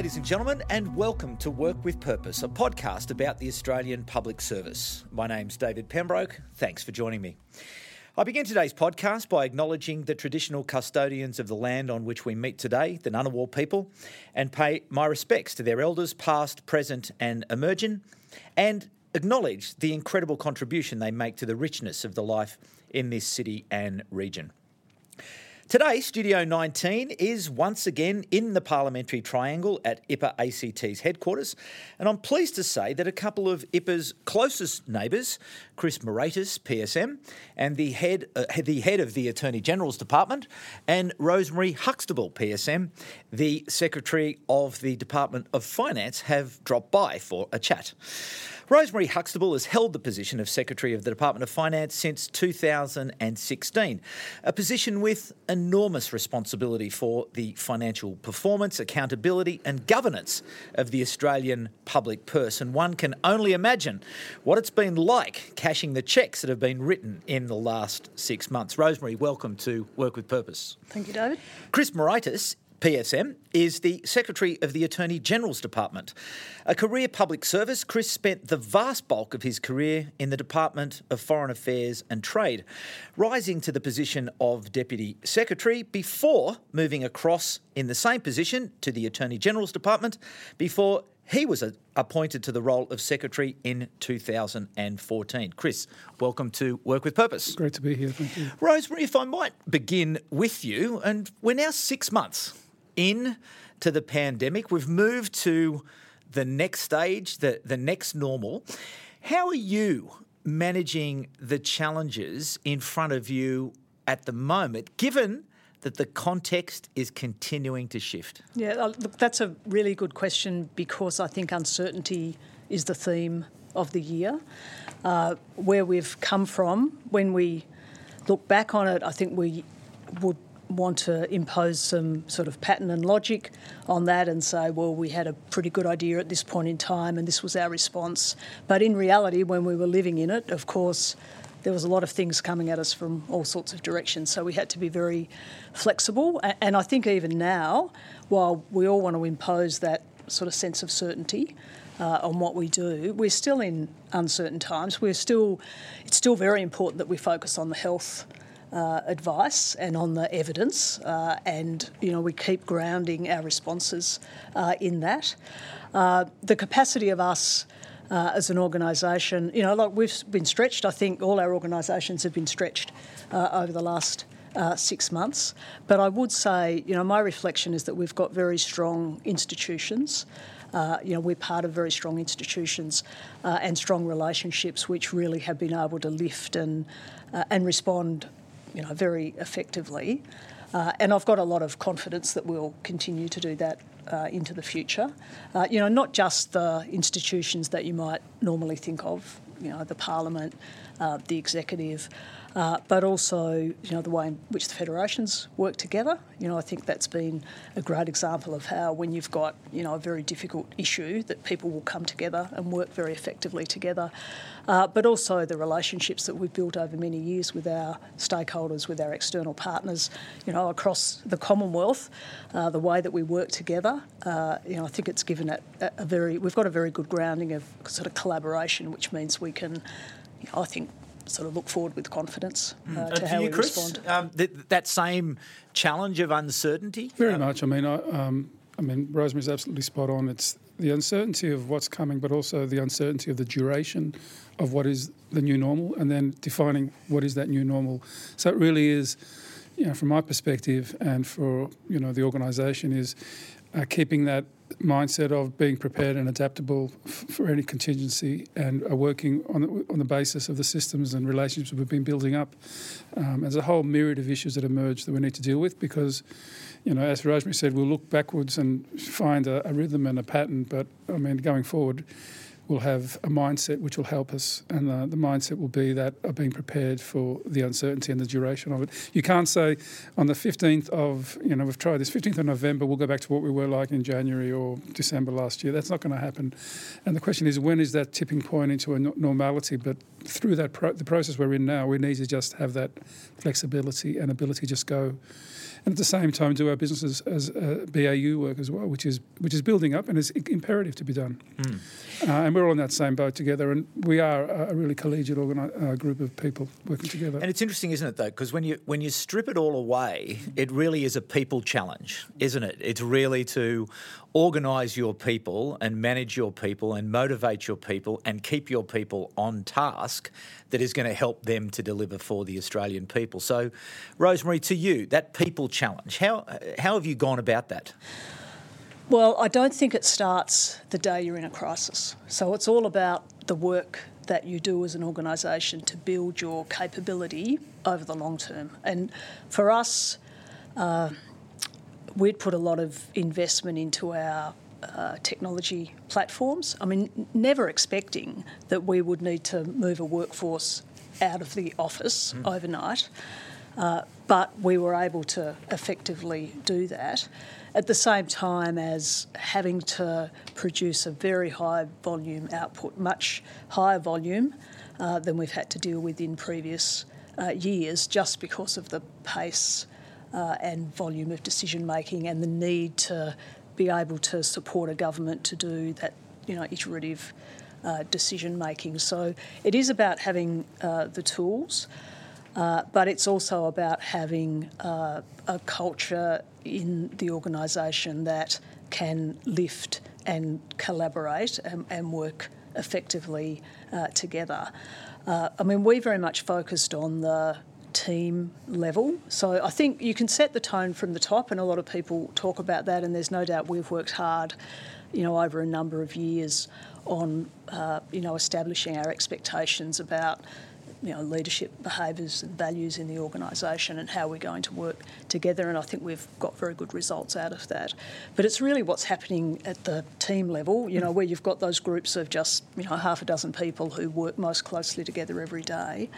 ladies and gentlemen, and welcome to Work with Purpose, a podcast about the Australian Public Service. My name's David Pembroke. Thanks for joining me. I begin today's podcast by acknowledging the traditional custodians of the land on which we meet today, the Ngunnawal people, and pay my respects to their elders, past, present, and emerging, and acknowledge the incredible contribution they make to the richness of the life in this city and region. Today, Studio 19 is once again in the Parliamentary Triangle at IPA ACT's headquarters, and I'm pleased to say that a couple of IPA's closest neighbours, Chris Moraitis, PSM, and the head, uh, the head of the Attorney General's Department, and Rosemary Huxtable, PSM, the Secretary of the Department of Finance, have dropped by for a chat. Rosemary Huxtable has held the position of Secretary of the Department of Finance since 2016, a position with enormous responsibility for the financial performance, accountability, and governance of the Australian public purse. And one can only imagine what it's been like cashing the cheques that have been written in the last six months. Rosemary, welcome to Work with Purpose. Thank you, David. Chris Moraitis PSM, is the Secretary of the Attorney General's Department. A career public service, Chris spent the vast bulk of his career in the Department of Foreign Affairs and Trade, rising to the position of Deputy Secretary before moving across in the same position to the Attorney General's Department before he was a, appointed to the role of Secretary in 2014. Chris, welcome to Work with Purpose. Great to be here, thank you. Rosemary, if I might begin with you, and we're now six months in to the pandemic. We've moved to the next stage, the, the next normal. How are you managing the challenges in front of you at the moment, given that the context is continuing to shift? Yeah, uh, look, that's a really good question because I think uncertainty is the theme of the year. Uh, where we've come from, when we look back on it, I think we would want to impose some sort of pattern and logic on that and say, well, we had a pretty good idea at this point in time and this was our response. But in reality, when we were living in it, of course, there was a lot of things coming at us from all sorts of directions. So we had to be very flexible. And I think even now, while we all want to impose that sort of sense of certainty, uh, on what we do. We're still in uncertain times. We're still, it's still very important that we focus on the health uh, advice and on the evidence, uh, and you know we keep grounding our responses uh, in that. Uh, the capacity of us. Uh, as an organisation, you know, like we've been stretched. I think all our organisations have been stretched uh, over the last uh, six months. But I would say, you know, my reflection is that we've got very strong institutions. Uh, you know, we're part of very strong institutions uh, and strong relationships, which really have been able to lift and and respond you know, very effectively. Uh, and I've got a lot of confidence that we'll continue to do that uh, into the future. Uh, you know, not just the institutions that you might normally think of, you know, the Parliament, uh, the executive, uh, but also you know the way in which the federations work together. You know, I think that's been a great example of how when you've got you know a very difficult issue that people will come together and work very effectively together. Uh, but also the relationships that we've built over many years with our stakeholders, with our external partners, you know, across the Commonwealth, uh, the way that we work together. Uh, you know, I think it's given it a, a very. We've got a very good grounding of sort of collaboration, which means we can, I think sort of look forward with confidence uh, mm. to how you, we Chris, respond. Um, th- that same challenge of uncertainty. Very um, much. I mean, I, um, I mean, Rosemary's absolutely spot on. It's the uncertainty of what's coming, but also the uncertainty of the duration of what is the new normal, and then defining what is that new normal. So it really is, you know, from my perspective, and for you know the organisation, is uh, keeping that mindset of being prepared and adaptable f- for any contingency and are working on the, on the basis of the systems and relationships we've been building up. Um, there's a whole myriad of issues that emerge that we need to deal with because, you know, as Rosemary said, we'll look backwards and find a, a rhythm and a pattern, but I mean, going forward, will have a mindset which will help us, and the, the, mindset will be that of being prepared for the uncertainty and the duration of it. You can't say on the 15th of, you know, we've tried this, 15th of November, we'll go back to what we were like in January or December last year. That's not going to happen. And the question is, when is that tipping point into a normality? But through that pro- the process we're in now, we need to just have that flexibility and ability to just go and at the same time do our business as, as uh, BAU work as well, which is which is building up and is imperative to be done. Mm. Uh, and we're all in that same boat together, and we are a really collegiate organi- uh, group of people working together. And it's interesting, isn't it, though, because when you when you strip it all away, it really is a people challenge, isn't it? It's really to organise your people and manage your people and motivate your people and keep your people on task that is going to help them to deliver for the Australian people. So, Rosemary, to you, that people challenge, how, how have you gone about that? Well, I don't think it starts the day you're in a crisis. So it's all about the work that you do as an organisation to build your capability over the long term. And for us, uh, we'd put a lot of investment into our uh, technology platforms. I mean, never expecting that we would need to move a workforce out of the office mm. overnight, uh, but we were able to effectively do that at the same time as having to produce a very high volume output, much higher volume uh, than we've had to deal with in previous uh, years, just because of the pace uh, and volume of decision making and the need to be able to support a government to do that, you know, iterative uh, decision making. So it is about having uh, the tools, uh, but it's also about having uh, a culture in the organisation that can lift and collaborate and, and work effectively uh, together. I mean, we very much focused on the team level. So I think you can set the tone from the top, and a lot of people talk about that. And there's no doubt we've worked hard, you know, over a number of years on, uh, you know, establishing our expectations about you know, leadership behaviours and values in the organisation and how we're going to work together. And I think we've got very good results out of that. But it's really what's happening at the team level, you know, where you've got those groups of just, you know, half a dozen people who work most closely together every day.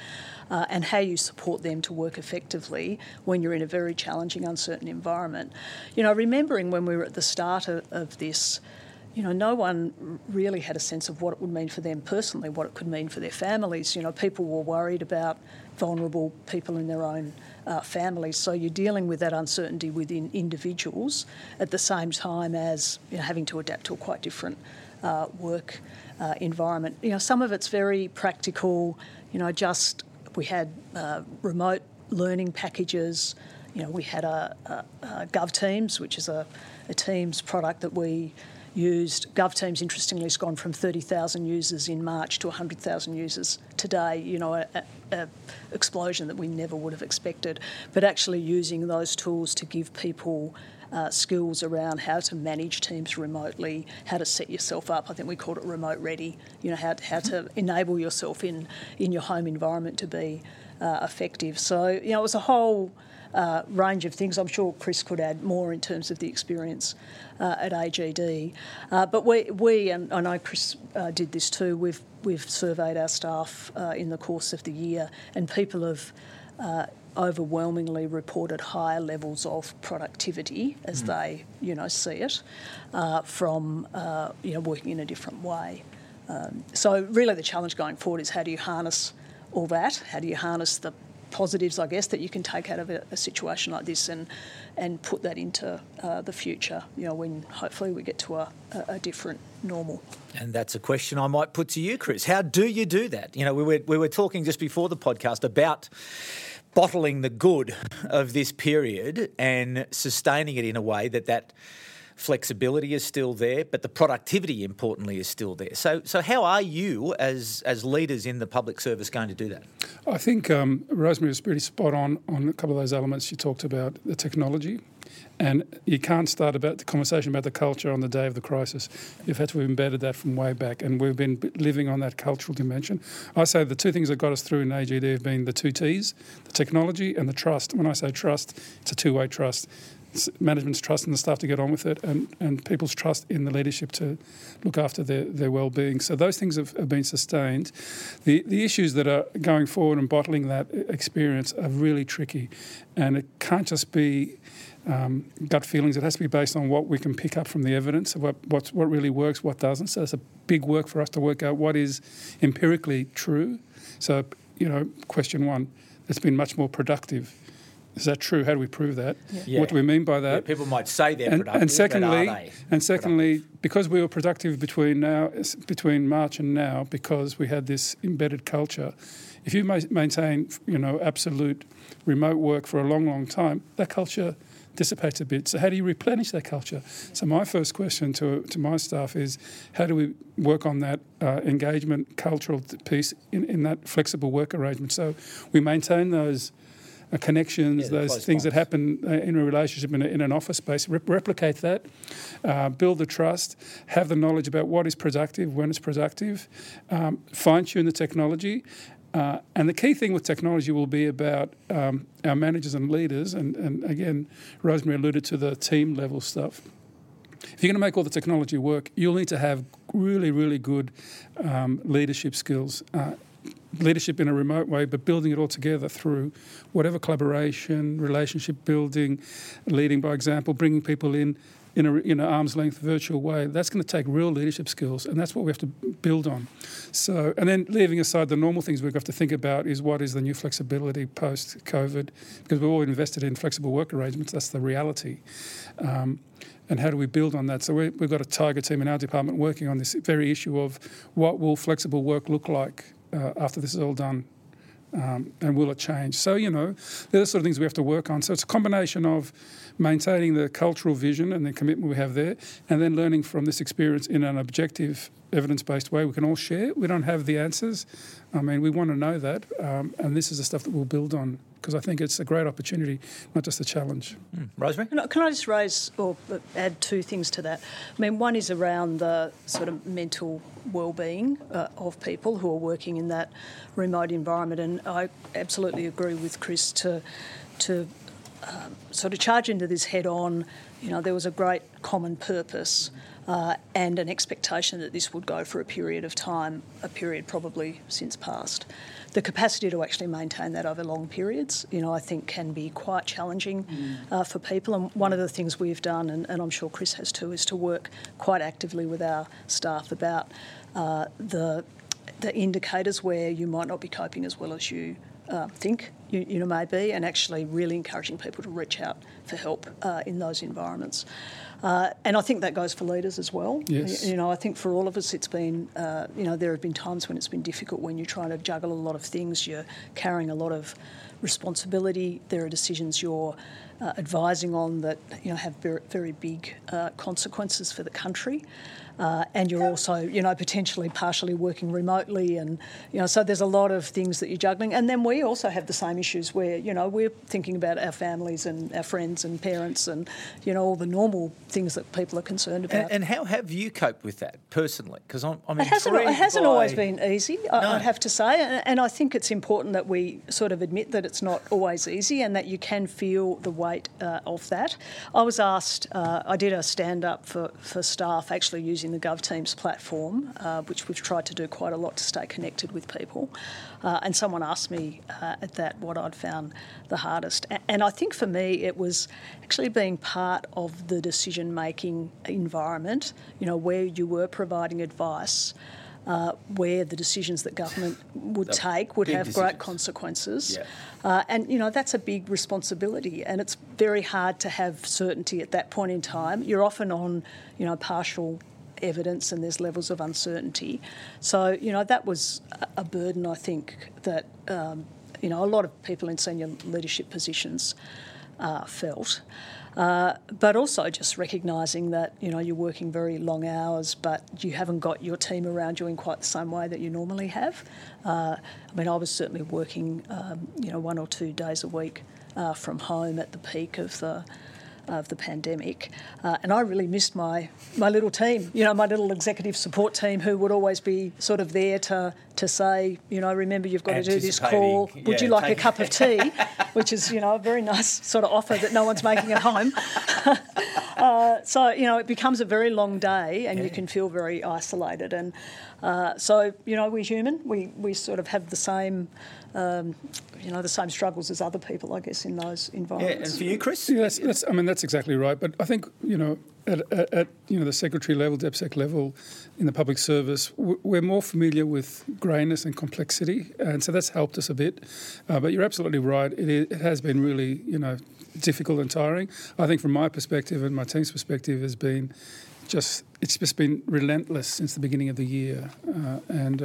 Uh, and how you support them to work effectively when you're in a very challenging, uncertain environment. You know, remembering when we were at the start of, of this, you know, no one really had a sense of what it would mean for them personally, what it could mean for their families. You know, people were worried about vulnerable people in their own uh, families. So you're dealing with that uncertainty within individuals at the same time as you know, having to adapt to a quite different uh, work uh, environment. You know, some of it's very practical. You know, just we had uh, remote learning packages. You know, we had a, a, a GovTeams, which is a, a Teams product that we used. GovTeams, interestingly, has gone from 30,000 users in March to 100,000 users today. You know, an explosion that we never would have expected. But actually using those tools to give people uh, skills around how to manage teams remotely, how to set yourself up. I think we called it remote ready. You know, how, how to enable yourself in, in your home environment to be uh, effective. So, you know, it was a whole uh, range of things. I'm sure Chris could add more in terms of the experience uh, at AGD. Uh, but we, we, and I know Chris uh, did this too, we've, we've surveyed our staff uh, in the course of the year, and people have uh, overwhelmingly reported higher levels of productivity as mm. they, you know, see it from, you know, working in a different way. Um, so really the challenge going forward is how do you harness all that? How do you harness the positives, I guess, that you can take out of a, a situation like this and and put that into uh, the future. You know, when hopefully we get to a, a, different normal. And that's a question I might put to you, Chris. How do you do that? You know, we were we were talking just before the podcast about bottling the good of this period and sustaining it in a way that that flexibility is still there, but the productivity, importantly, is still there. So, so how are you as as leaders in the public service going to do that? I think um, Rosemary was pretty spot on on a couple of those elements you talked about the technology. And you can't start about the conversation about the culture on the day of the crisis. You've had to have embedded that from way back, and we've been living on that cultural dimension. I say the two things that got us through in AGD have been the two T's: the technology and the trust. When I say trust, it's a two-way trust management's trust in the staff to get on with it and, and people's trust in the leadership to look after their, their well-being. So those things have, have been sustained. The, the issues that are going forward and bottling that experience are really tricky and it can't just be um, gut feelings. It has to be based on what we can pick up from the evidence of what, what really works, what doesn't. So it's a big work for us to work out what is empirically true. So, you know, question one, it's been much more productive is that true? How do we prove that? Yeah. What do we mean by that? Yeah, people might say they're and, productive, and secondly, but are they and secondly, because we were productive between now, between March and now, because we had this embedded culture. If you maintain, you know, absolute remote work for a long, long time, that culture dissipates a bit. So how do you replenish that culture? So my first question to to my staff is, how do we work on that uh, engagement cultural piece in, in that flexible work arrangement? So we maintain those connections, Yeah, those things that happen uh, in a relationship in, a, in an office space, rep- replicate that, uh, build the trust, have the knowledge about what is productive, when it's productive, um, fine tune the technology. Uh, and the key thing with technology will be about um, our managers and leaders. And, and again, Rosemary alluded to the team level stuff. If you're going to make all the technology work, you'll need to have really, really good um, leadership skills. Uh, leadership in a remote way, but building it all together through whatever collaboration, relationship building, leading by example, bringing people in in a an arm's length virtual way. That's going to take real leadership skills, and that's what we have to build on. So, and then leaving aside the normal things we've got to think about is what is the new flexibility post COVID, because we're all invested in flexible work arrangements. That's the reality. Um, and how do we build on that? So we've got a tiger team in our department working on this very issue of what will flexible work look like uh, after this is all done, um, and will it change? So you know, they're the sort of things we have to work on. So it's a combination of maintaining the cultural vision and the commitment we have there, and then learning from this experience in an objective, evidence-based way we can all share. We don't have the answers. I mean, we want to know that, um, and this is the stuff that we'll build on because I think it's a great opportunity, not just a challenge. Rosemary? Can I, can I just raise or add two things to that? I mean, one is around the sort of mental well-being uh, of people who are working in that remote environment, and I absolutely agree with Chris to to um, sort of charge into this head on. You know, there was a great common purpose. Uh, and an expectation that this would go for a period of time, a period probably since past. The capacity to actually maintain that over long periods, you know, I think can be quite challenging uh, for people. And one of the things we've done, and, and I'm sure Chris has too, is to work quite actively with our staff about uh, the the indicators where you might not be coping as well as you uh, think you, you know may be, and actually really encouraging people to reach out for help uh, in those environments. Uh, and I think that goes for leaders as well. Yes. You, know, I think for all of us, it's been, uh, you know, there have been times when it's been difficult when you're trying to juggle a lot of things, you're carrying a lot of responsibility, there are decisions you're uh, advising on that, you know, have very, very big uh, consequences for the country. Uh, and you're also, you know, potentially partially working remotely, and you know, so there's a lot of things that you're juggling. And then we also have the same issues where, you know, we're thinking about our families and our friends and parents, and you know, all the normal things that people are concerned about. And, and how have you coped with that personally? Because I'm, I'm It hasn't, it hasn't by- always been easy, I, No. I'd have to say. And, and I think it's important that we sort of admit that it's not always easy and that you can feel the weight uh, of that. I was asked, uh, I did a stand up for, for staff actually using the GovTeams platform, uh, which we've tried to do quite a lot to stay connected with people. Uh, and someone asked me uh, at that what I'd found the hardest. A- And I think for me, it was actually being part of the decision making environment, you know, where you were providing advice. Uh, where the decisions that government would The take would have great consequences. Yeah. Uh, and, you know, that's a big responsibility, and it's very hard to have certainty at that point in time. You're often on, you know, partial evidence and there's levels of uncertainty. So, you know, that was a- a burden, I think, that, um, you know, a lot of people in senior leadership positions uh, felt. Uh, but also just recognising that you know you're working very long hours, but you haven't got your team around you in quite the same way that you normally have. Uh, I mean, I was certainly working um, you know one or two days a week uh, from home at the peak of the of the pandemic, uh, and I really missed my my little team. You know, my little executive support team who would always be sort of there to to say, you know, remember you've got to do this call. Would you yeah, like a cup of tea? Which is, you know, a very nice sort of offer that no one's making at home. uh, so, you know, it becomes a very long day and you can feel very isolated. And uh, so, you know, we're human. We, we sort of have the same um, you know, the same struggles as other people, I guess, in those environments. Yeah, environments. and for you, Chris? Yeah, that's, that's, I mean, that's exactly right. But I think, you know, at, at, at you know the secretary level, DepSec level, in the public service, we're more familiar with greyness and complexity, and so that's helped us a bit. Uh, but you're absolutely right; it, it has been really, you know, difficult and tiring. I think, from my perspective and my team's perspective, has been just it's just been relentless since the beginning of the year, uh, and.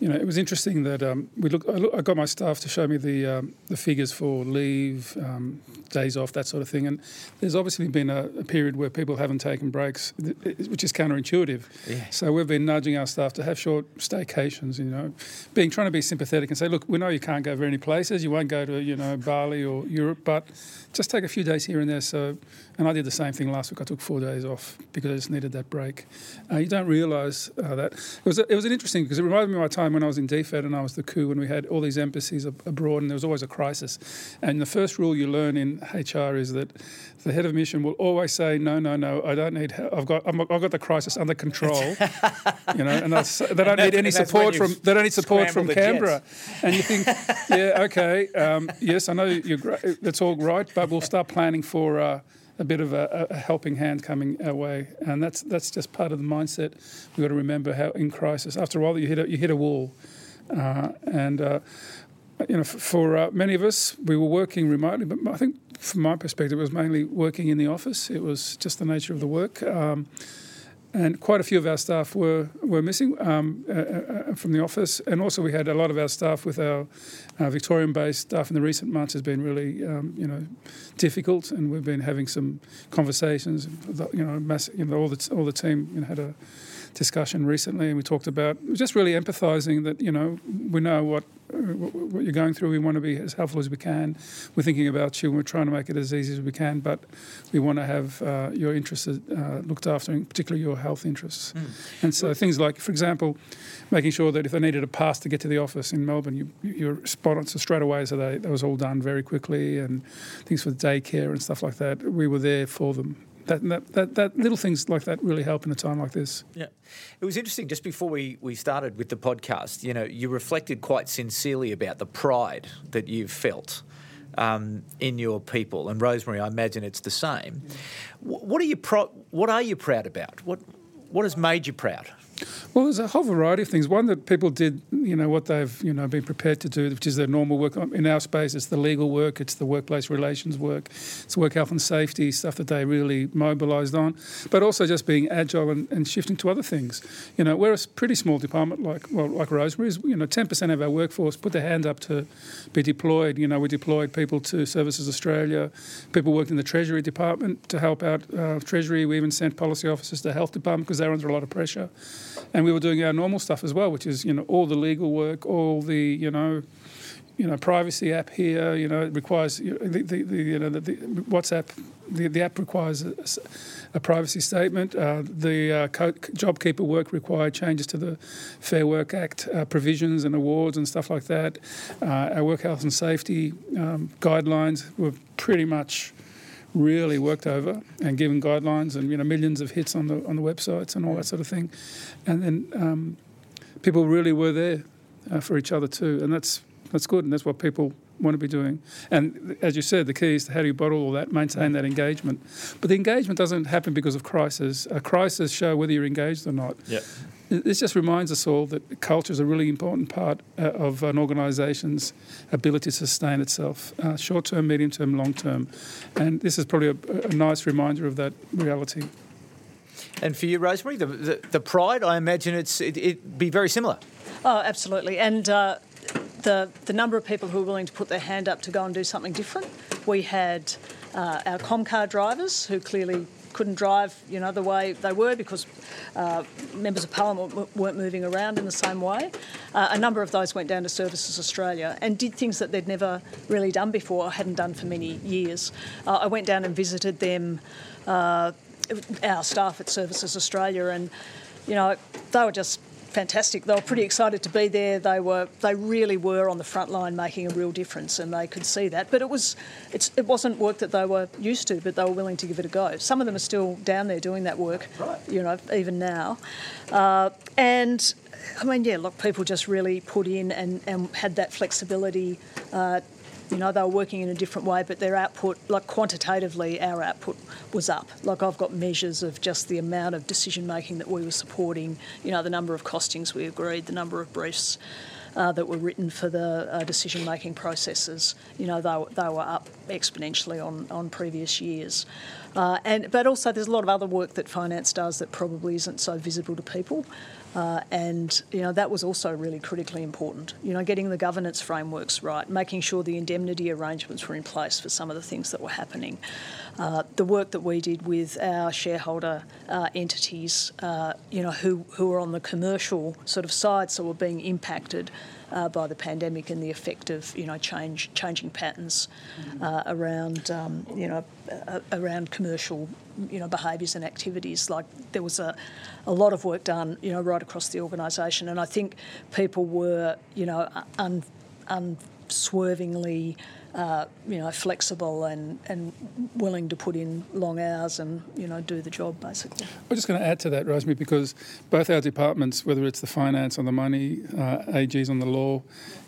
You know, it was interesting that um, we look, I, look, I got my staff to show me the um, the figures for leave, um, days off, that sort of thing. And there's obviously been a, a period where people haven't taken breaks, which is counterintuitive. Yeah. So we've been nudging our staff to have short staycations. You know, being trying to be sympathetic and say, look, we know you can't go very many places. You won't go to you know Bali or Europe, but just take a few days here and there. So, and I did the same thing last week. I took four days off because I just needed that break. Uh, you don't realise uh, that it was a, it was an interesting because it reminded me of my time when I was in DFAT and I was the coup when we had all these embassies ab- abroad and there was always a crisis. And the first rule you learn in HR is that the head of mission will always say, "No, no, no, I don't need. Help. I've got I'm, I've got the crisis under control." you know, and that's, they don't And need any that's- and that's when support from they don't need support from Canberra. And you think, yeah, okay, um, yes, I know you're great. That's all right, but we'll start planning for. Uh, a bit of a, a helping hand coming our way, and that's that's just part of the mindset. We've got to remember how in crisis, after a while, you hit a, you hit a wall, uh, and uh, you know, for uh, many of us, we were working remotely. But I think, from my perspective, it was mainly working in the office. It was just the nature of the work. Um, and quite a few of our staff were were missing um, uh, uh, from the office, and also we had a lot of our staff with our uh, Victorian-based staff in the recent months has been really, um, you know, difficult, and we've been having some conversations. You know, mass, you know, all the all the team you know, had a discussion recently, and we talked about just really empathising that you know we know what what you're going through. We want to be as helpful as we can. We're thinking about you, and we're trying to make it as easy as we can. But we want to have uh, your interests uh, looked after, and particularly your health interests. And so things like, for example, making sure that if they needed a pass to get to the office in Melbourne, you, you're spot so straight away. So they, that was all done very quickly, and things for daycare and stuff like that. We were there for them. That, that, that, that little things like that really help in a time like this. Yeah. It was interesting just before we, we started with the podcast, you know, you reflected quite sincerely about the pride that you've felt um, in your people. And Rosemary, I imagine it's the same. Wh- What are you pro- what are you proud about? What what has made you proud? Well, there's a whole variety of things. One that people did, you know, what they've, you know, been prepared to do, which is their normal work. In our space, it's the legal work, it's the workplace relations work, it's work health and safety stuff that they really mobilised on. But also just being agile and, and shifting to other things. You know, we're a pretty small department, like well, like Rosemary's. You know, 10% of our workforce put their hand up to be deployed. You know, we deployed people to Services Australia. People worked in the Treasury Department to help out uh, Treasury. We even sent policy officers to the Health Department because they were under a lot of pressure and we were doing our normal stuff as well, which is you know all the legal work, all the you know, you know privacy app here. You know it requires you know, the, the, the you know the, the WhatsApp. The, the app requires a privacy statement. Uh, the uh, co- JobKeeper work required changes to the Fair Work Act uh, provisions and awards and stuff like that. Uh, our work health and safety um, guidelines were pretty much really worked over and given guidelines and you know millions of hits on the on the websites and all that sort of thing, and then um, people really were there uh, for each other too, and that's that's good, and that's what people want to be doing. And as you said, the key is how do you bottle all that, maintain that engagement. But the engagement doesn't happen because of crisis. A crisis show whether you're engaged or not. Yeah. This just reminds us all that culture is a really important part uh, of an organisation's ability to sustain itself, uh, short term, medium term, long term. And this is probably a, a nice reminder of that reality. And for you, Rosemary, the the, the pride, I imagine it's it, it'd be very similar. Oh, absolutely. And uh, the the number of people who are willing to put their hand up to go and do something different. We had uh, our Comcar drivers who clearly couldn't drive, you know, the way they were because uh, members of parliament w- weren't moving around in the same way. Uh, a number of those went down to Services Australia and did things that they'd never really done before or hadn't done for many years. Uh, I went down and visited them, uh, our staff at Services Australia, and you know, they were just fantastic. They were pretty excited to be there. They were they really were on the front line making a real difference, and they could see that. But it was it's, it wasn't work that they were used to, but they were willing to give it a go. Some of them are still down there doing that work, Right. you know, even now. Uh, and I mean, yeah, look, people just really put in and, and had that flexibility. Uh, you know, they were working in a different way, but their output, like quantitatively, our output was up. Like I've got measures of just the amount of decision making that we were supporting, you know, the number of costings we agreed, the number of briefs uh, that were written for the uh, decision making processes. You know, they, they were up exponentially on, on previous years. Uh, and but also there's a lot of other work that finance does that probably isn't so visible to people. Uh, and you know that was also really critically important. You know, getting the governance frameworks right, making sure the indemnity arrangements were in place for some of the things that were happening. Uh, the work that we did with our shareholder uh, entities, uh, you know, who who are on the commercial sort of side, so were being impacted uh, by the pandemic and the effect of you know change changing patterns uh, around um, you know uh, around commercial you know behaviours and activities. Like there was a, a lot of work done you know right across the organisation, and I think people were you know un, unswervingly uh, you know, flexible and, and willing to put in long hours and, you know, do the job basically. I'm just going to add to that, Rosemary, because both our departments, whether it's the finance on the money, uh, AGs on the law,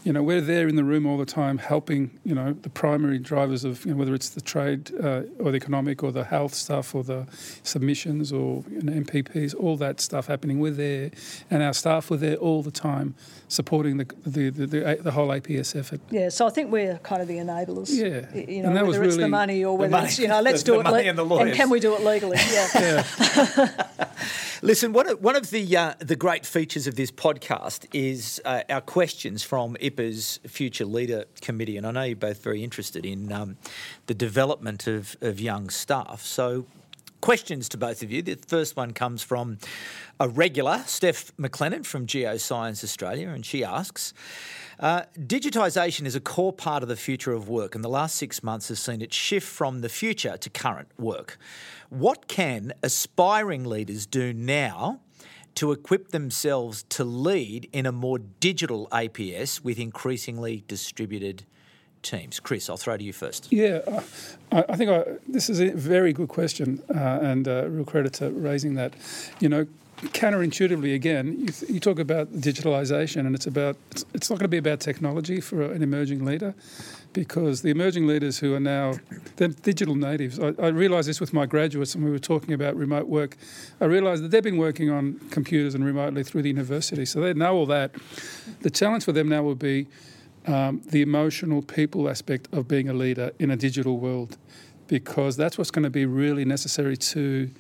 you know, we're there in the room all the time helping, you know, the primary drivers of, you know, whether it's the trade uh, or the economic or the health stuff or the submissions or you know, NPPs, all that stuff happening. We're there and our staff were there all the time supporting the, the, the, the, the whole APS effort. Yeah, so I think we're kind of the enablers. Yeah. You know, whether it's the money or whether money, it's, you know, let's do it. Le- and, and, can we do it legally? Yeah. yeah. Listen, one of, one of the uh, the great features of this podcast is uh, our questions from IPA's Future Leader Committee, and I know you're both very interested in um, the development of, of young staff. So, questions to both of you. The first one comes from a regular, Steph McLennan from Geoscience Australia, and she asks. Uh, digitisation is a core part of the future of work, and the last six months has seen it shift from the future to current work. What can aspiring leaders do now to equip themselves to lead in a more digital APS with increasingly distributed teams? Chris, I'll throw to you first. Yeah, uh, I, I, think I, this is a very good question, uh, and uh, real credit to raising that. You know, counterintuitively, again, you, th- you talk about digitalisation, and it's about it's, it's not going to be about technology for an emerging leader because the emerging leaders who are now they're digital natives. I, I realised this with my graduates, and we were talking about remote work. I realised that they've been working on computers and remotely through the university, so they know all that. The challenge for them now will be um, the emotional people aspect of being a leader in a digital world, because that's what's going to be really necessary to.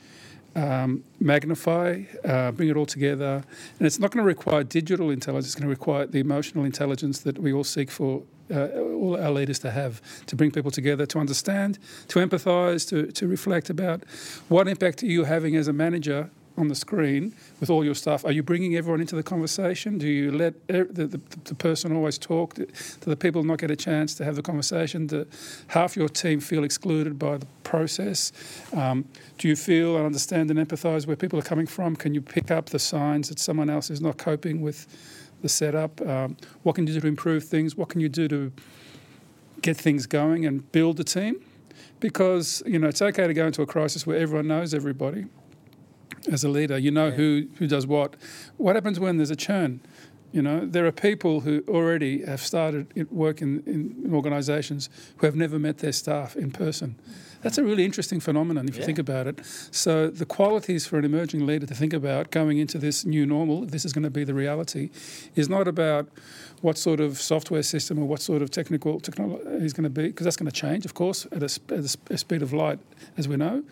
Um, magnify, uh, bring it all together. And it's not going to require digital intelligence, it's going to require the emotional intelligence that we all seek for uh, all our leaders to have to bring people together, to understand, to empathise, to, to reflect about what impact are you having as a manager on the screen with all your stuff? Are you bringing everyone into the conversation? Do you let the, the, the, person always talk? Do, the people not get a chance to have the conversation? Do half your team feel excluded by the process? Um, do you feel and understand and empathise where people are coming from? Can you pick up the signs that someone else is not coping with? the setup? Um, what can you do to improve things? What can you do to get things going and build a team? Because you know it's okay to go into a crisis where everyone knows everybody. As a leader, you know yeah. who who does what. What happens when there's a churn? You know, there are people who already have started work in, in organisations who have never met their staff in person. That's a really interesting phenomenon if yeah. you think about it. So the qualities for an emerging leader to think about going into this new normal, if this is going to be the reality, is not about what sort of software system or what sort of technical technology is going to be, because that's going to change, of course, at a, at a speed of light, as we know,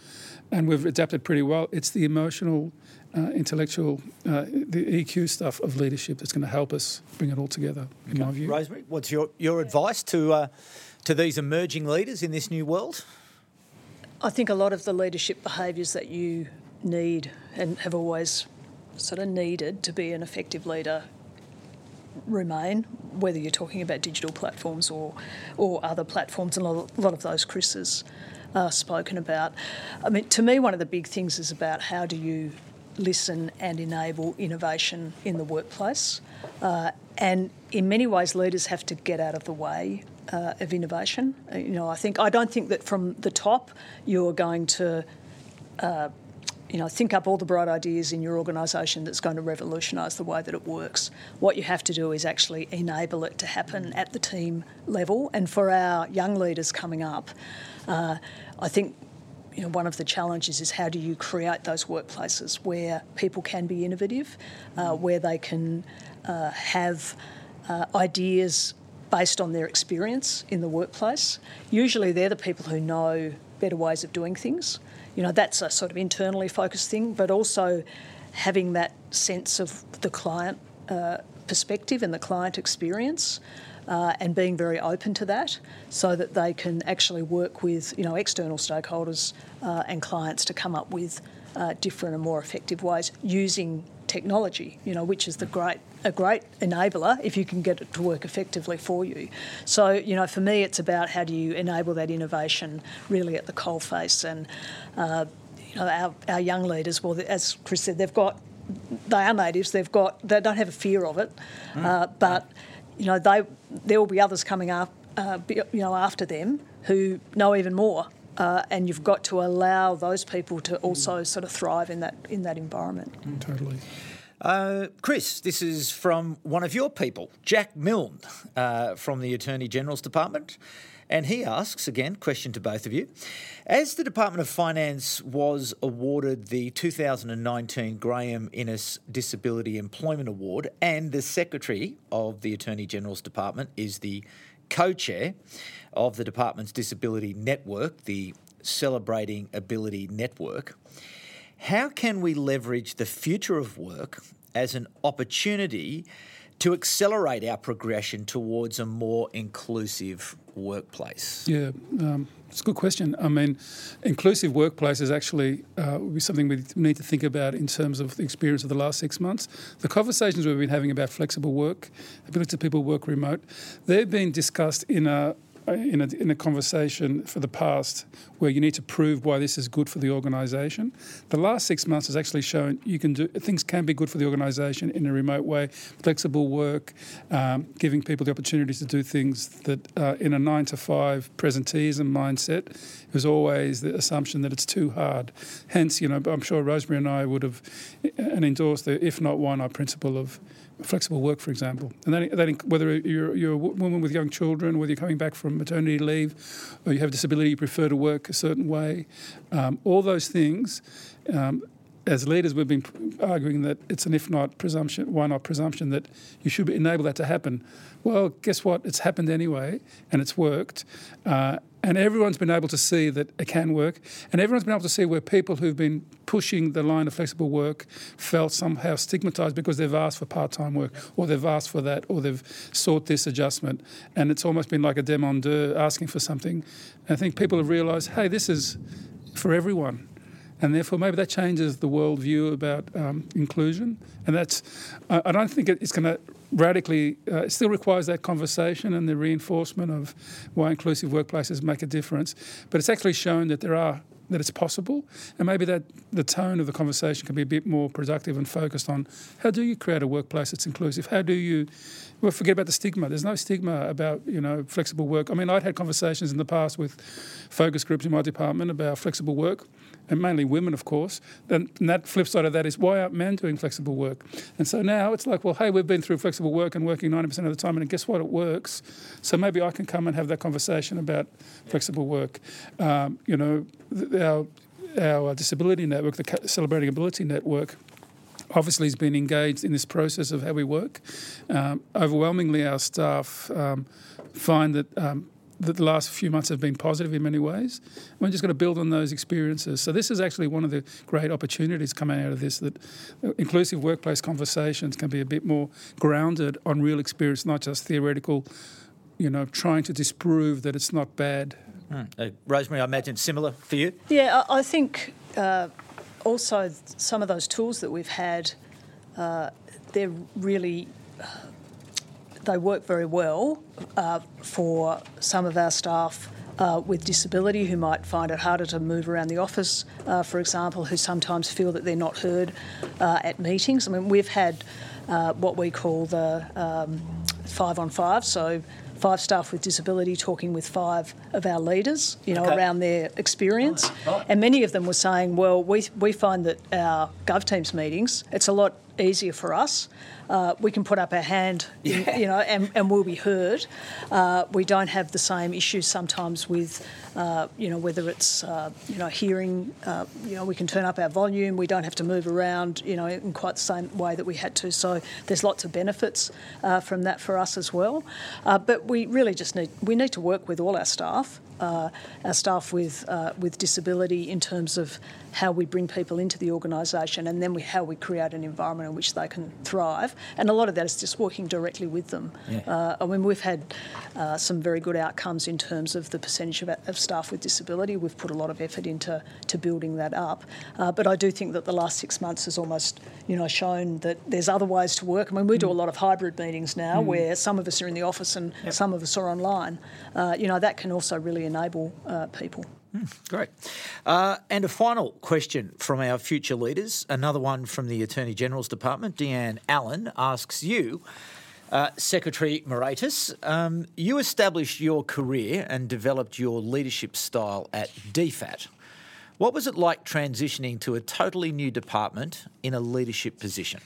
and we've adapted pretty well. It's the emotional uh, intellectual, uh, the EQ stuff of leadership that's going to help us bring it all together, in okay. my view. Rosemary, what's your, your advice to, uh, to these emerging leaders in this new world? I think a lot of the leadership behaviours that you need and have always sort of needed to be an effective leader remain, whether you're talking about digital platforms or or other platforms, and a lot of those Chris's has uh, spoken about. I mean, to me, one of the big things is about how do you listen and enable innovation in the workplace. Uh, and in many ways, leaders have to get out of the way uh, of innovation. Uh, you know, I think I don't think that from the top you're going to uh, you know, think up all the bright ideas in your organisation that's going to revolutionise the way that it works. What you have to do is actually enable it to happen at the team level. And for our young leaders coming up, uh, I think you know, one of the challenges is how do you create those workplaces where people can be innovative, uh, where they can uh, have uh, ideas based on their experience in the workplace. Usually, they're the people who know better ways of doing things. You know, that's a sort of internally focused thing, but also having that sense of the client uh, perspective and the client experience. Uh, and being very open to that, so that they can actually work with you know external stakeholders uh, and clients to come up with uh, different and more effective ways using technology. You know, which is the great a great enabler if you can get it to work effectively for you. So, you know, for me, it's about how do you enable that innovation really at the coalface. And, uh, you know, our, our young leaders, well, as Chris said, they've got, they are natives, they've got, they don't have a fear of it, mm. uh, but, you know, they, there will be others coming up, uh, you know, after them who know even more. Uh, and you've got to allow those people to also sort of thrive in that in that environment. Mm, totally. Uh, Chris, this is from one of your people, Jack Milne, uh, from the Attorney General's Department. And he asks, again, question to both of you. As the Department of Finance was awarded the 2019 Graeme Innes Disability Employment Award, and the Secretary of the Attorney General's Department is the co chair of the department's disability network, the Celebrating Ability Network. How can we leverage the future of work as an opportunity to accelerate our progression towards a more inclusive workplace? Yeah, um, it's a good question. I mean, inclusive workplace is actually uh, something we need to think about in terms of the experience of the last six months. The conversations we've been having about flexible work, ability to people work remote, they've been discussed in a in a, in a conversation for the past where you need to prove why this is good for the organisation. The last six months has actually shown you can do things can be good for the organisation in a remote way, flexible work, um, giving people the opportunity to do things that uh, in a nine to five presenteeism mindset is always the assumption that it's too hard. Hence, you know, I'm sure Rosemary and I would have uh, and endorsed the if not why not principle of flexible work, for example. And that, that whether you're, you're a woman with young children, whether you're coming back from maternity leave, or you have a disability, you prefer to work a certain way, um, all those things. Um, as leaders, we've been arguing that it's an if not presumption, why not presumption that you should enable that to happen. Well, guess what? It's happened anyway, and it's worked. Uh, and everyone's been able to see that it can work. And everyone's been able to see where people who've been pushing the line of flexible work felt somehow stigmatized because they've asked for part time work or they've asked for that or they've sought this adjustment. And it's almost been like a demandeur asking for something. And I think people have realized hey, this is for everyone. And therefore, maybe that changes the worldview about um, inclusion. And that's, I don't think it's going to radically, uh, it still requires that conversation and the reinforcement of why inclusive workplaces make a difference. But it's actually shown that there are that it's possible, and maybe that the tone of the conversation can be a bit more productive and focused on how do you create a workplace that's inclusive? How do you well, forget about the stigma. There's no stigma about you know flexible work. I mean, I'd had conversations in the past with focus groups in my department about flexible work, and mainly women, of course. And that flip side of that is why aren't men doing flexible work? And so now it's like, well, hey, we've been through flexible work and working 90% of the time, and guess what? It works. So maybe I can come and have that conversation about flexible work. Um, you know, our our disability network, the Celebrating Ability Network, obviously has been engaged in this process of how we work. Um, overwhelmingly, our staff um, find that um, that the last few months have been positive in many ways. We're just going to build on those experiences. So this is actually one of the great opportunities coming out of this that inclusive workplace conversations can be a bit more grounded on real experience, not just theoretical. You know, trying to disprove that it's not bad. Mm. Uh, Rosemary, I imagine similar for you. Yeah, I, I think uh, also some of those tools that we've had, uh, they're really they work very well uh, for some of our staff uh, with disability who might find it harder to move around the office, uh, for example, who sometimes feel that they're not heard uh, at meetings. I mean, we've had uh, what we call the um, five on five, so five staff with disability talking with five of our leaders, you know, Okay. around their experience. Right. And many of them were saying, well, we, we find that our Gov Teams meetings, it's a lot easier for us. Uh, we can put up our hand, Yeah. you know, and, and we'll be heard. Uh, we don't have the same issues sometimes with, uh, you know, whether it's, uh, you know, hearing, uh, you know, we can turn up our volume, we don't have to move around, you know, in quite the same way that we had to. So there's lots of benefits uh, from that for us as well. Uh, but we really just need, we need to work with all our staff. Uh, our staff with uh, with disability in terms of how we bring people into the organisation and then we, how we create an environment in which they can thrive. And a lot of that is just working directly with them. Yeah. Uh, I mean, we've had uh, some very good outcomes in terms of the percentage of, of staff with disability. We've put a lot of effort into to building that up. Uh, but I do think that the last six months has almost, you know, shown that there's other ways to work. I mean, we do a lot of hybrid meetings now where some of us are in the office and some of us are online. Uh, you know, that can also really enable uh, people. Great. Uh, and a final question from our future leaders, another one from the Attorney General's Department. Deanne Allen asks you, uh, Secretary Moraitis, um, you established your career and developed your leadership style at DFAT. What was it like transitioning to a totally new department in a leadership position?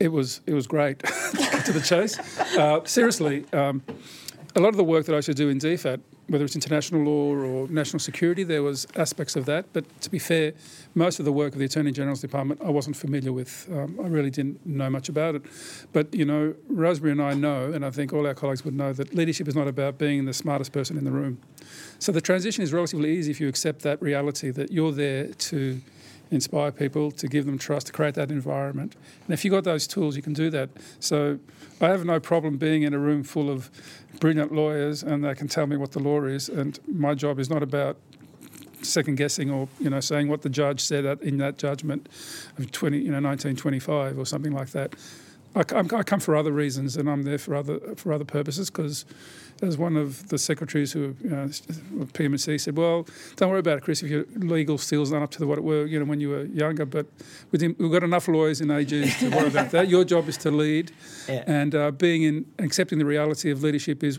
It was it was great to the chase. Uh, seriously, um, a lot of the work that I to do in DFAT, whether it's international law or national security, there was aspects of that. But to be fair, most of the work of the Attorney General's Department I wasn't familiar with. Um, I really didn't know much about it. But you know, Rosemary and I know, and I think all our colleagues would know that leadership is not about being the smartest person in the room. So the transition is relatively easy if you accept that reality that you're there to inspire people, to give them trust, to create that environment. And if you've got those tools, you can do that. So I have no problem being in a room full of brilliant lawyers and they can tell me what the law is. And my job is not about second guessing or you know saying what the judge said in that judgment of 20 you know 1925 or something like that. I, I come for other reasons and I'm there for other for other purposes because as one of the secretaries who you know, of PMC said, well, don't worry about it, Chris, if your legal skills aren't up to the, what it were you know when you were younger, but within, we've got enough lawyers in AGs to worry about that. Your job is to lead, Yeah. and uh, being in accepting the reality of leadership is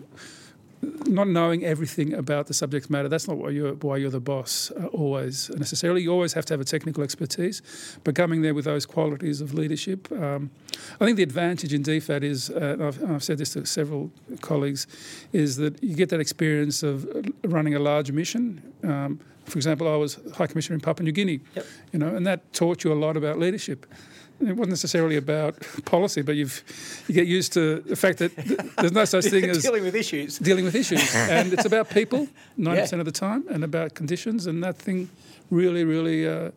not knowing everything about the subject matter. That's not why you're why you're the boss uh, always necessarily. You always have to have a technical expertise, but coming there with those qualities of leadership. Um, I think the advantage in DFAT is, uh, and I've, I've said this to several colleagues, is that you get that experience of uh, running a large mission. Um, for example, I was High Commissioner in Papua New Guinea, Yep. you know, and that taught you a lot about leadership. It wasn't necessarily about policy, but you've you get used to the fact that th- there's no such thing as Dealing with issues. dealing with issues. and it's about people 90% of the time and about conditions. And that thing really, really uh,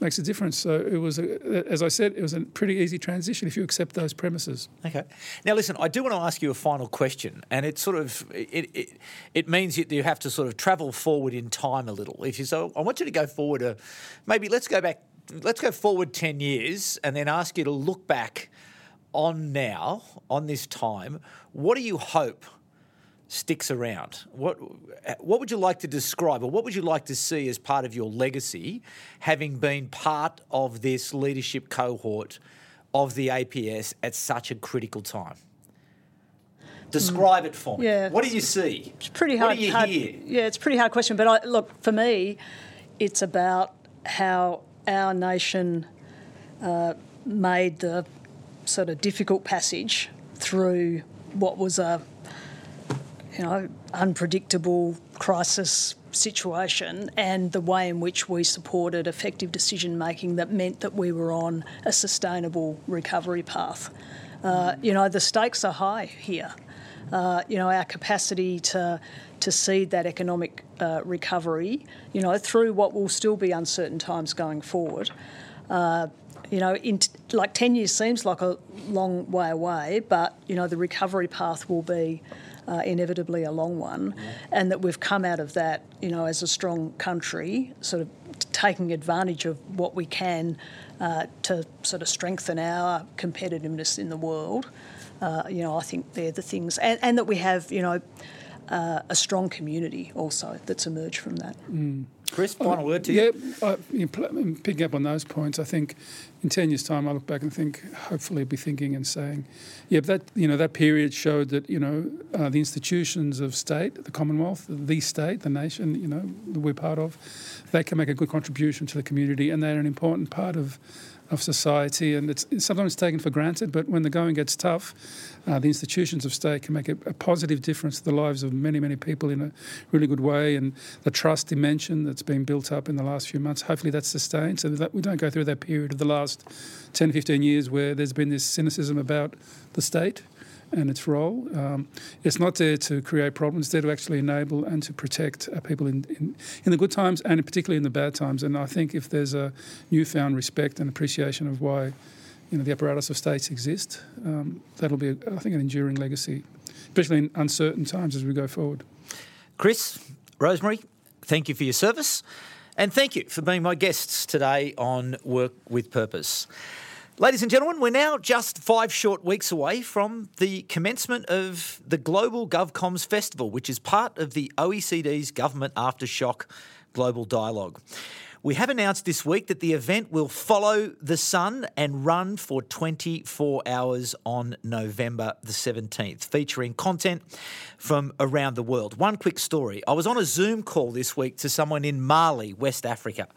makes a difference. So it was, a, as I said, it was a pretty easy transition if you accept those premises. Okay. Now, listen, I do want to ask you a final question, and it sort of it, it, it means that you have to sort of travel forward in time a little. If you so, I want you to go forward. A, maybe let's go back. Let's go forward ten years, and then ask you to look back on now, on this time. What do you hope sticks around? What what would you like to describe, or what would you like to see as part of your legacy, having been part of this leadership cohort of the APS at such a critical time? Describe it for me. Yeah. What do you see? It's pretty hard. What do you hard- hear? Yeah, it's a pretty hard question. But I, look, for me, it's about how our nation uh, made the sort of difficult passage through what was a, you know, unpredictable crisis situation and the way in which we supported effective decision making that meant that we were on a sustainable recovery path. Uh, you know, the stakes are high here. Uh, you know, our capacity to to seed that economic uh, recovery, you know, through what will still be uncertain times going forward. Uh, you know, in t- like 10 years seems like a long way away, but, you know, the recovery path will be uh, inevitably a long one, and that we've come out of that, you know, as a strong country, sort of t- taking advantage of what we can uh, to sort of strengthen our competitiveness in the world. Uh, you know, I think they're the things, and, and that we have, you know, uh, a strong community also that's emerged from that. Chris, final word to yeah, you. Yeah, picking up on those points, I think in 10 years' time, I look back and think, hopefully, be thinking and saying, yeah, that, you know, that period showed that, you know, uh, the institutions of state, the Commonwealth, the state, the nation, you know, that we're part of, they can make a good contribution to the community and they're an important part of of society, and it's, it's sometimes taken for granted. But when the going gets tough, uh, the institutions of state can make a, a, positive difference to the lives of many, many people in a really good way. And the trust dimension that's been built up in the last few months, hopefully that's sustained, so that we don't go through that period of the last 10, 15 years where there's been this cynicism about the state and its role. Um, it's not there to create problems, it's there to actually enable and to protect uh, people in, in, in, the good times and particularly in the bad times. And I think if there's a newfound respect and appreciation of why you know, the apparatus of states exist, um, that'll be, I think, an enduring legacy, especially in uncertain times as we go forward. Chris, Rosemary, thank you for your service. And thank you for being my guests today on Work with Purpose. Ladies and gentlemen, we're now just five short weeks away from the commencement of the Global GovComs Festival, which is part of the OECD's Government Aftershock Global Dialogue. We have announced this week that the event will follow the sun and run for 24 hours on November the 17th, featuring content from around the world. One quick story I was on a Zoom call this week to someone in Mali, West Africa,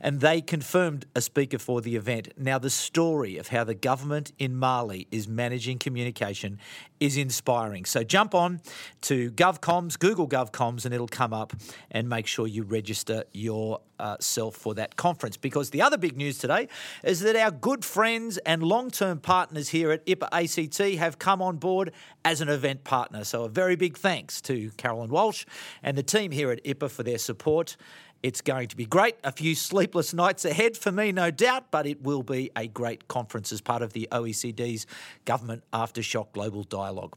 and they confirmed a speaker for the event. Now, the story of how the government in Mali is managing communication is inspiring. So jump on to GovComs, Google GovComs, and it'll come up and make sure you register yourself for that conference. Because the other big news today is that our good friends and long term partners here at IPA ACT have come on board as an event partner. So a very big thanks to Carolyn Walsh and the team here at IPA for their support. It's going to be great. A few sleepless nights ahead for me, no doubt, but it will be a great conference as part of the OECD's Government Aftershock Global Dialogue.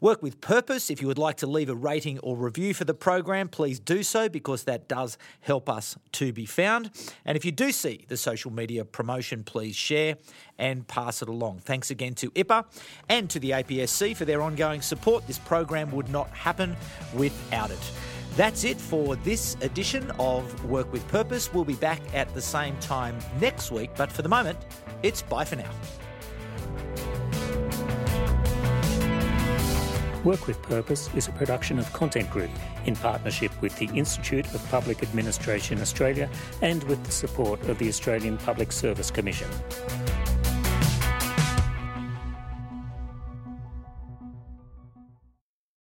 Work with purpose. If you would like to leave a rating or review for the program, please do so because that does help us to be found. And if you do see the social media promotion, please share and pass it along. Thanks again to IPA and to the APSC for their ongoing support. This program would not happen without it. That's it for this edition of Work with Purpose. We'll be back at the same time next week, but for the moment, it's bye for now. Work with Purpose is a production of Content Group in partnership with the Institute of Public Administration Australia and with the support of the Australian Public Service Commission.